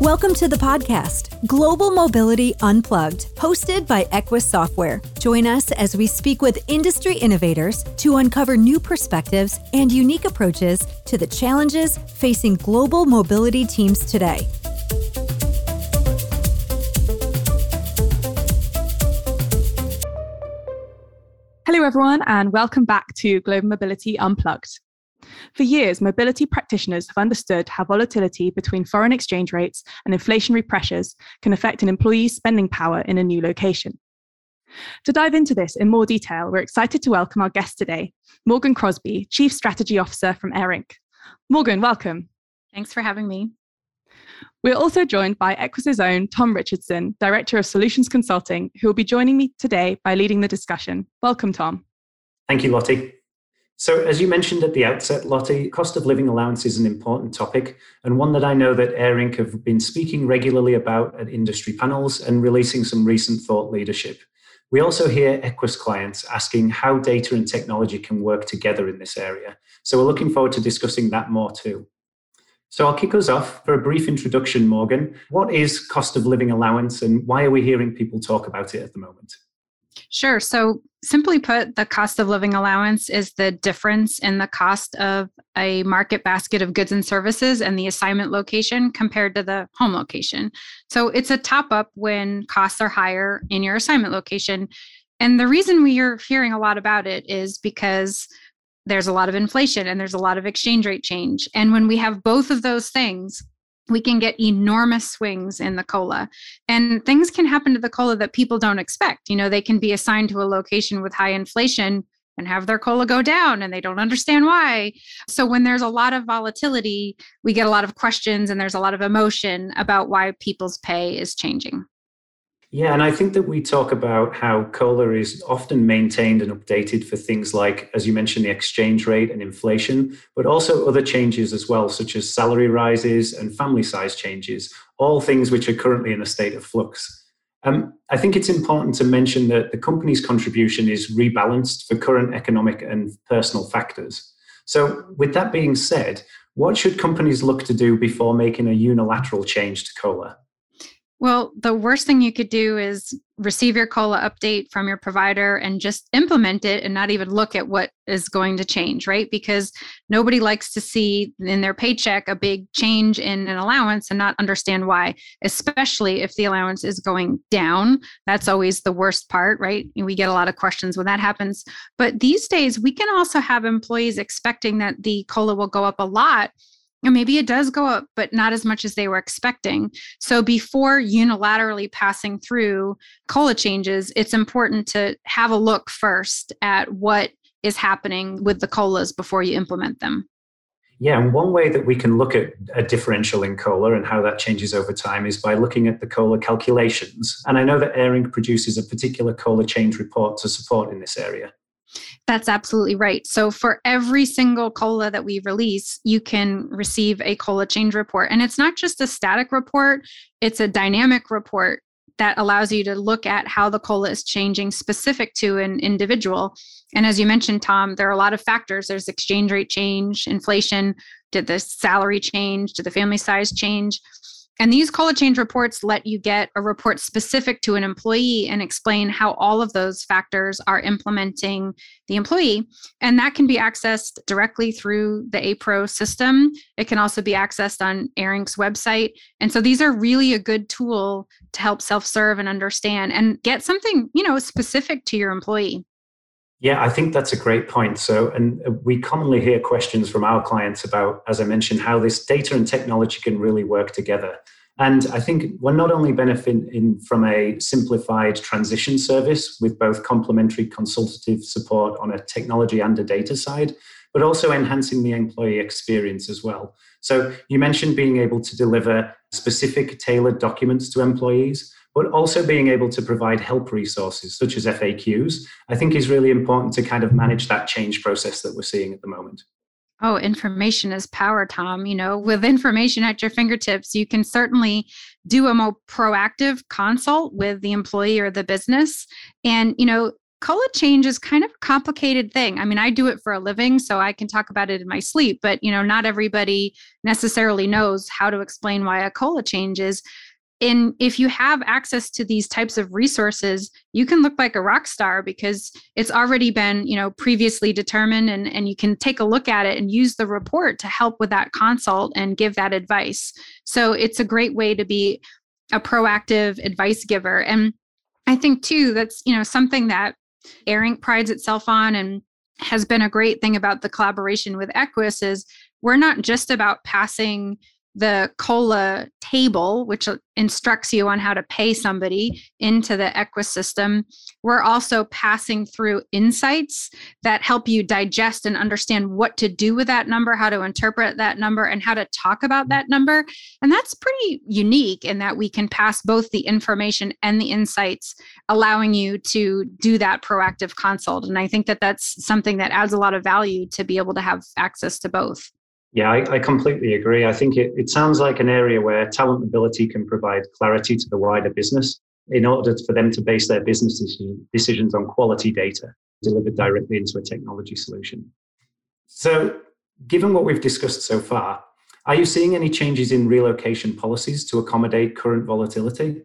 Welcome to the podcast, Global Mobility Unplugged, hosted by Equus Software. Join us as we speak with industry innovators to uncover new perspectives and unique approaches to the challenges facing global mobility teams today. Hello, everyone, and welcome back to Global Mobility Unplugged. For years, mobility practitioners have understood how volatility between foreign exchange rates and inflationary pressures can affect an employee's spending power in a new location. To dive into this in more detail, we're excited to welcome our guest today, Morgan Crosby, Chief Strategy Officer from AIRINC. Morgan, welcome. Thanks for having me. We're also joined by Equus's own Tom Richardson, Director of Solutions Consulting, who will be joining me today by leading the discussion. Welcome, Tom. Thank you, Lottie. So, as you mentioned at the outset, Lottie, cost of living allowance is an important topic and one that I know that AIRINC have been speaking regularly about at industry panels and releasing some recent thought leadership. We also hear Equus clients asking how data and technology can work together in this area. So, we're looking forward to discussing that more too. So, I'll kick us off for a brief introduction, Morgan. What is cost of living allowance and why are we hearing people talk about it at the moment? Sure. So, simply put, the cost of living allowance is the difference in the cost of a market basket of goods and services and the assignment location compared to the home location. So, it's a top up when costs are higher in your assignment location. And the reason we are hearing a lot about it is because there's a lot of inflation and there's a lot of exchange rate change. And when we have both of those things, we can get enormous swings in the COLA. And things can happen to the COLA that people don't expect. You know they can be assigned to a location with high inflation and have their COLA go down and they don't understand why. So when there's a lot of volatility we get a lot of questions and there's a lot of emotion about why people's pay is changing yeah, and I think that we talk about how COLA is often maintained and updated for things like, as you mentioned, the exchange rate and inflation, but also other changes as well, such as salary rises and family size changes, all things which are currently in a state of flux. Um, I think it's important to mention that the company's contribution is rebalanced for current economic and personal factors. So, with that being said, what should companies look to do before making a unilateral change to COLA? Well, the worst thing you could do is receive your COLA update from your provider and just implement it and not even look at what is going to change, right? Because nobody likes to see in their paycheck a big change in an allowance and not understand why, especially if the allowance is going down. That's always the worst part, right? We get a lot of questions when that happens. But these days, we can also have employees expecting that the COLA will go up a lot and maybe it does go up, but not as much as they were expecting. So before unilaterally passing through COLA changes, it's important to have a look first at what is happening with the COLAs before you implement them. Yeah, and one way that we can look at a differential in COLA and how that changes over time is by looking at the COLA calculations. And I know that AIRINC produces a particular COLA change report to support in this area. That's absolutely right. So for every single COLA that we release, you can receive a COLA change report. And it's not just a static report, it's a dynamic report that allows you to look at how the COLA is changing specific to an individual. And as you mentioned, Tom, there are a lot of factors. There's exchange rate change, inflation, did the salary change, did the family size change? And these COLA change reports let you get a report specific to an employee and explain how all of those factors are implementing the employee. And that can be accessed directly through the APRO system. It can also be accessed on AIRINC's website. And so these are really a good tool to help self-serve and understand and get something, you know, specific to your employee. Yeah, I think that's a great point. So, and we commonly hear questions from our clients about, as I mentioned, how this data and technology can really work together. And I think we're not only benefiting from a simplified transition service with both complementary consultative support on a technology and a data side, but also enhancing the employee experience as well. So, you mentioned being able to deliver specific tailored documents to employees but also being able to provide help resources such as FAQs, I think is really important to kind of manage that change process that we're seeing at the moment. Oh, information is power, Tom. You know, with information at your fingertips, you can certainly do a more proactive consult with the employee or the business. And, you know, COLA change is kind of a complicated thing. I mean, I do it for a living, so I can talk about it in my sleep, but you know, not everybody necessarily knows how to explain why a COLA change is. And if you have access to these types of resources, you can look like a rock star because it's already been, you know, previously determined and, and you can take a look at it and use the report to help with that consult and give that advice. So it's a great way to be a proactive advice giver. And I think too, that's, you know, something that AIR prides itself on and has been a great thing about the collaboration with Equus is we're not just about passing the COLA table, which uh, instructs you on how to pay somebody into the Equus system, we're also passing through insights that help you digest and understand what to do with that number, how to interpret that number, and how to talk about that mm-hmm. number. And that's pretty unique in that we can pass both the information and the insights, allowing you to do that proactive consult. And I think that that's something that adds a lot of value to be able to have access to both. Yeah, I, I, completely agree. I think it, it sounds like an area where talent mobility can provide clarity to the wider business in order for them to base their business decisions on quality data delivered directly into a technology solution. So, given what we've discussed so far, are you seeing any changes in relocation policies to accommodate current volatility?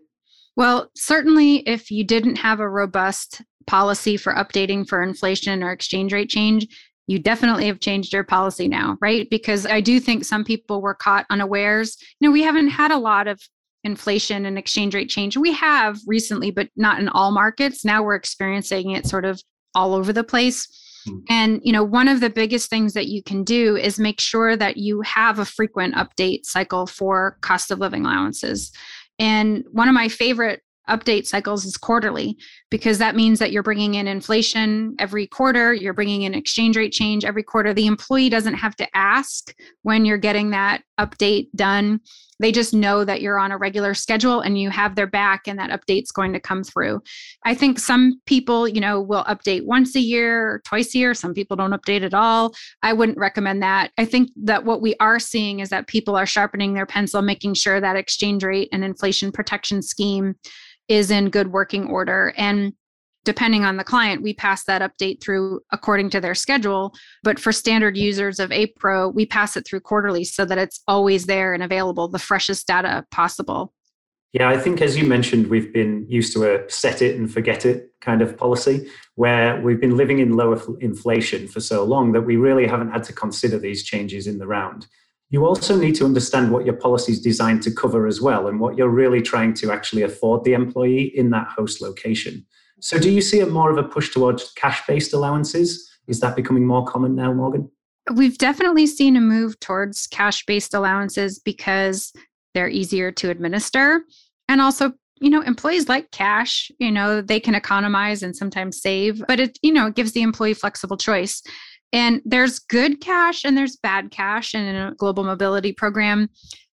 Well, certainly, if you didn't have a robust policy for updating for inflation or exchange rate change, you definitely have changed your policy now, right? Because I do think some people were caught unawares. You know, we haven't had a lot of inflation and exchange rate change. We have recently, but not in all markets. Now we're experiencing it sort of all over the place. Hmm. And you know, one of the biggest things that you can do is make sure that you have a frequent update cycle for cost of living allowances. And one of my favorite update cycles is quarterly because that means that you're bringing in inflation every quarter, you're bringing in exchange rate change every quarter. The employee doesn't have to ask when you're getting that update done. They just know that you're on a regular schedule and you have their back and that update's going to come through. I think some people, you know, will update once a year twice a year. Some people don't update at all. I wouldn't recommend that. I think that what we are seeing is that people are sharpening their pencil, making sure that exchange rate and inflation protection scheme is in good working order. And depending on the client, we pass that update through according to their schedule. But for standard users of APRO, we pass it through quarterly so that it's always there and available, the freshest data possible. Yeah, I think as you mentioned, we've been used to a set it and forget it kind of policy where we've been living in lower inflation for so long that we really haven't had to consider these changes in the round you also need to understand what your policy is designed to cover as well and what you're really trying to actually afford the employee in that host location. So, do you see a more of a push towards cash based allowances? Is that becoming more common now, Morgan? We've definitely seen a move towards cash based allowances because they're easier to administer. And also, you know, employees like cash, you know, they can economize and sometimes save, but it, you know, it gives the employee flexible choice. And there's good cash and there's bad cash. And in a global mobility program,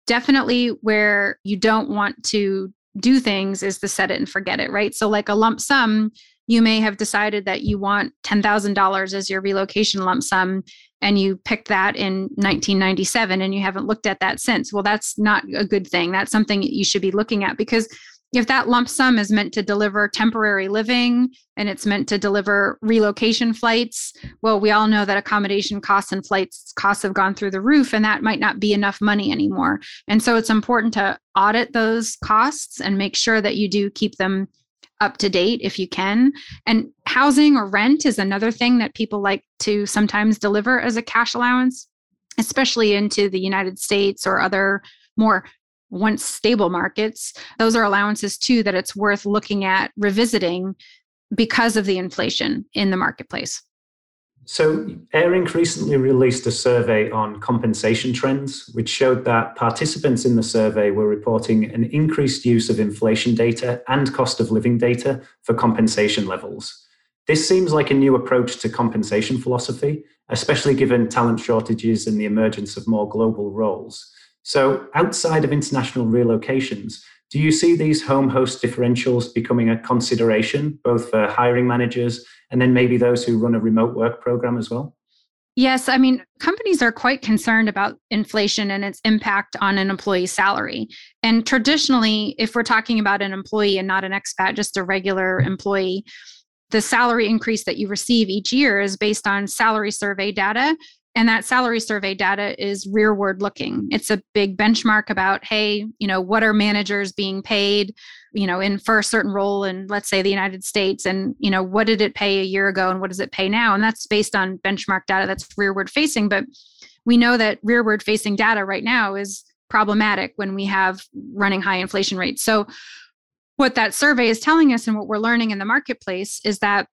definitely where you don't want to do things is to set it and forget it, right? So, like a lump sum, you may have decided that you want $10,000 as your relocation lump sum and you picked that in 1997 and you haven't looked at that since. Well, that's not a good thing. That's something you should be looking at because if that lump sum is meant to deliver temporary living and it's meant to deliver relocation flights, well, we all know that accommodation costs and flights costs have gone through the roof, and that might not be enough money anymore. And so it's important to audit those costs and make sure that you do keep them up to date if you can. And housing or rent is another thing that people like to sometimes deliver as a cash allowance, especially into the United States or other more once stable markets, those are allowances too that it's worth looking at revisiting because of the inflation in the marketplace. So, AIR recently released a survey on compensation trends, which showed that participants in the survey were reporting an increased use of inflation data and cost of living data for compensation levels. This seems like a new approach to compensation philosophy, especially given talent shortages and the emergence of more global roles. So, outside of international relocations, do you see these home host differentials becoming a consideration both for hiring managers and then maybe those who run a remote work program as well? Yes, I mean, companies are quite concerned about inflation and its impact on an employee's salary. And traditionally, if we're talking about an employee and not an expat, just a regular employee, the salary increase that you receive each year is based on salary survey data and that salary survey data is rearward looking. It's a big benchmark about hey you know what are managers being paid you know in for a certain role in let's say the united states? And you know what did it pay a year ago and what does it pay now? And that's based on benchmark data that's rearward facing. But we know that rearward facing data right now is problematic when we have running high inflation rates. So what that survey is telling us and what we're learning in the marketplace is that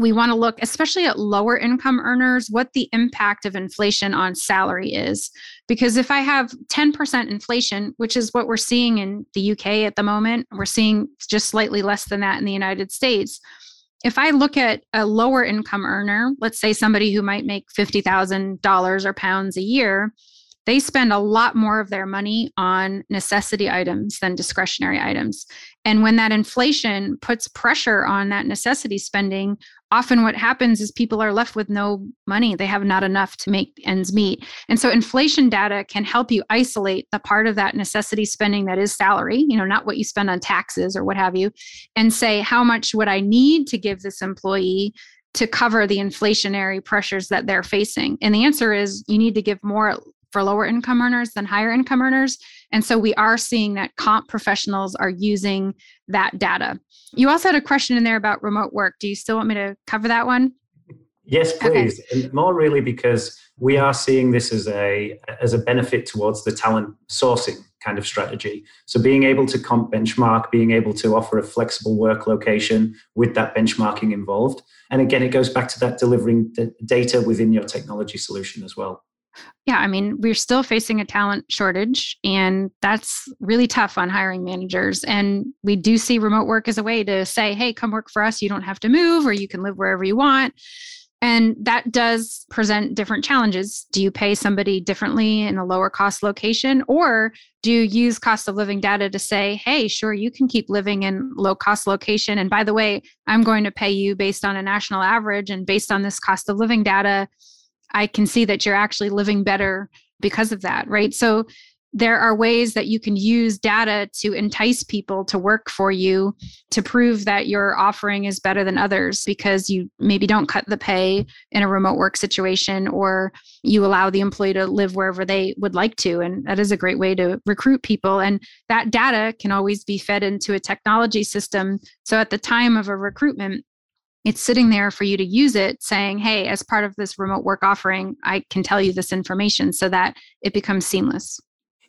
we want to look especially at lower income earners what the impact of inflation on salary is. Because if i have 10% inflation which is what we're seeing in the UK at the moment we're seeing just slightly less than that in the United States. If i look at a lower income earner let's say somebody who might make $50,000 or pounds a year they spend a lot more of their money on necessity items than discretionary items. And when that inflation puts pressure on that necessity spending, often what happens is people are left with no money. They have not enough to make ends meet. And so inflation data can help you isolate the part of that necessity spending that is salary, you know, not what you spend on taxes or what have you, and say, how much would I need to give this employee to cover the inflationary pressures that they're facing? And the answer is you need to give more for lower income earners than higher income earners. And so we are seeing that comp professionals are using that data. You also had a question in there about remote work. Do you still want me to cover that one? Yes, please. Okay. And more really because we are seeing this as a as a benefit towards the talent sourcing kind of strategy. So being able to comp benchmark, being able to offer a flexible work location with that benchmarking involved. And again, it goes back to that delivering data within your technology solution as well. Yeah, I mean, we're still facing a talent shortage, and that's really tough on hiring managers. And we do see remote work as a way to say, hey, come work for us. You don't have to move, or you can live wherever you want. And that does present different challenges. Do you pay somebody differently in a lower cost location? Or do you use cost of living data to say, hey, sure, you can keep living in low cost location. And by the way, I'm going to pay you based on a national average and based on this cost of living data I can see that you're actually living better because of that, right? So there are ways that you can use data to entice people to work for you to prove that your offering is better than others because you maybe don't cut the pay in a remote work situation or you allow the employee to live wherever they would like to. And that is a great way to recruit people. And that data can always be fed into a technology system. So at the time of a recruitment, it's sitting there for you to use it saying hey as part of this remote work offering i can tell you this information so that it becomes seamless.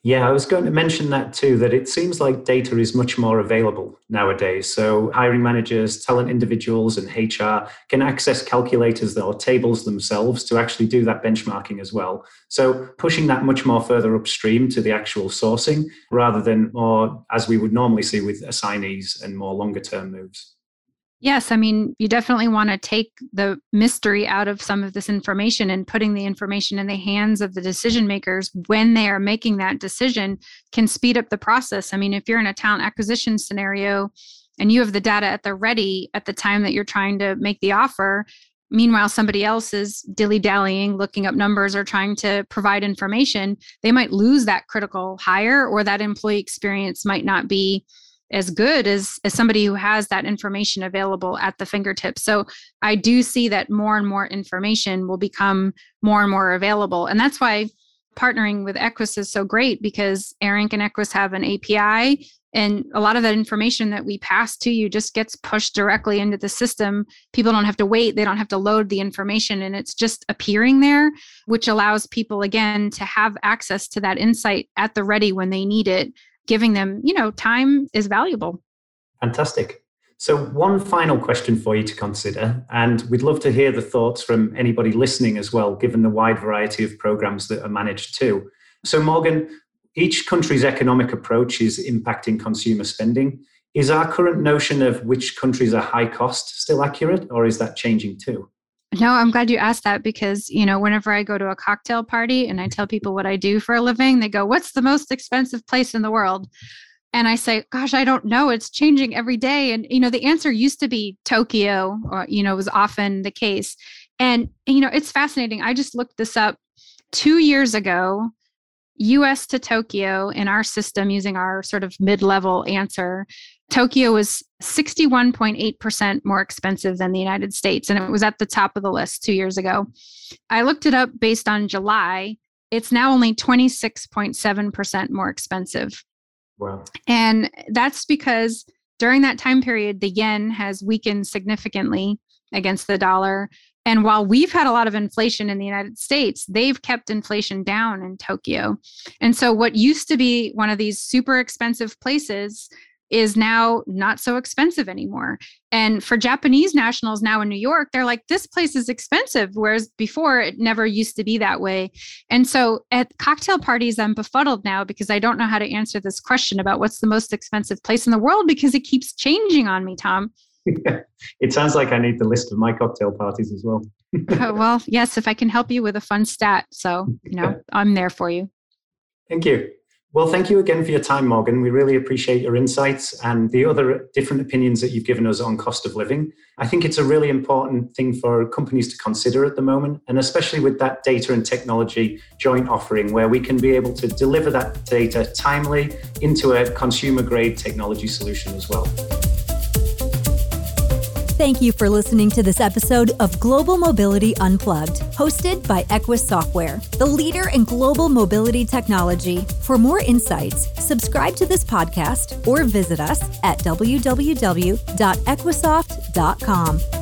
Yeah i was going to mention that too that it seems like data is much more available nowadays. So hiring managers talent individuals and hr can access calculators or tables themselves to actually do that benchmarking as well. So pushing that much more further upstream to the actual sourcing rather than more as we would normally see with assignees and more longer term moves Yes, I mean, you definitely want to take the mystery out of some of this information and putting the information in the hands of the decision makers when they are making that decision can speed up the process. I mean, if you're in a talent acquisition scenario and you have the data at the ready at the time that you're trying to make the offer, meanwhile somebody else is dilly-dallying looking up numbers or trying to provide information, they might lose that critical hire or that employee experience might not be as good as, as somebody who has that information available at the fingertips. So I do see that more and more information will become more and more available. And that's why partnering with Equus is so great because AIRINC and Equus have an API and a lot of that information that we pass to you just gets pushed directly into the system. People don't have to wait, they don't have to load the information, and it's just appearing there, which allows people, again, to have access to that insight at the ready when they need it giving them, you know, time is valuable. Fantastic. So, one final question for you to consider, and we'd love to hear the thoughts from anybody listening as well, given the wide variety of programs that are managed too. So, Morgan, each country's economic approach is impacting consumer spending. Is our current notion of which countries are high cost still accurate, or is that changing too? No, I'm glad you asked that because, you know, whenever I go to a cocktail party and I tell people what I do for a living, they go, What's the most expensive place in the world? And I say, Gosh, I don't know. It's changing every day. And, you know, the answer used to be Tokyo, or, you know, was often the case. And, you know, it's fascinating. I just looked this up two years ago. US to Tokyo in our system using our sort of mid level answer Tokyo was 61.8% more expensive than the United States, and it was at the top of the list two years ago. I looked it up based on July. It's now only 26.7% more expensive. Wow. And that's because during that time period, the yen has weakened significantly against the dollar. And while we've had a lot of inflation in the United States, they've kept inflation down in Tokyo. And so, what used to be one of these super expensive places is now not so expensive anymore. And for Japanese nationals now in New York, they're like, this place is expensive. Whereas before, it never used to be that way. And so at cocktail parties, I'm befuddled now because I don't know how to answer this question about what's the most expensive place in the world because it keeps changing on me, Tom. it sounds like I need the list of my cocktail parties as well. uh, well, yes, if I can help you with a fun stat. So, you know, I'm there for you. Thank you. Well, thank you again for your time, Morgan. We really appreciate your insights and the other different opinions that you've given us on cost of living. I think it's a really important thing for companies to consider at the moment, and especially with that data and technology joint offering, where we can be able to deliver that data timely into a consumer grade technology solution as well. Thank you for listening to this episode of Global Mobility Unplugged, hosted by Equus Software, the leader in global mobility technology. For more insights, subscribe to this podcast or visit us at www.equusoft.com.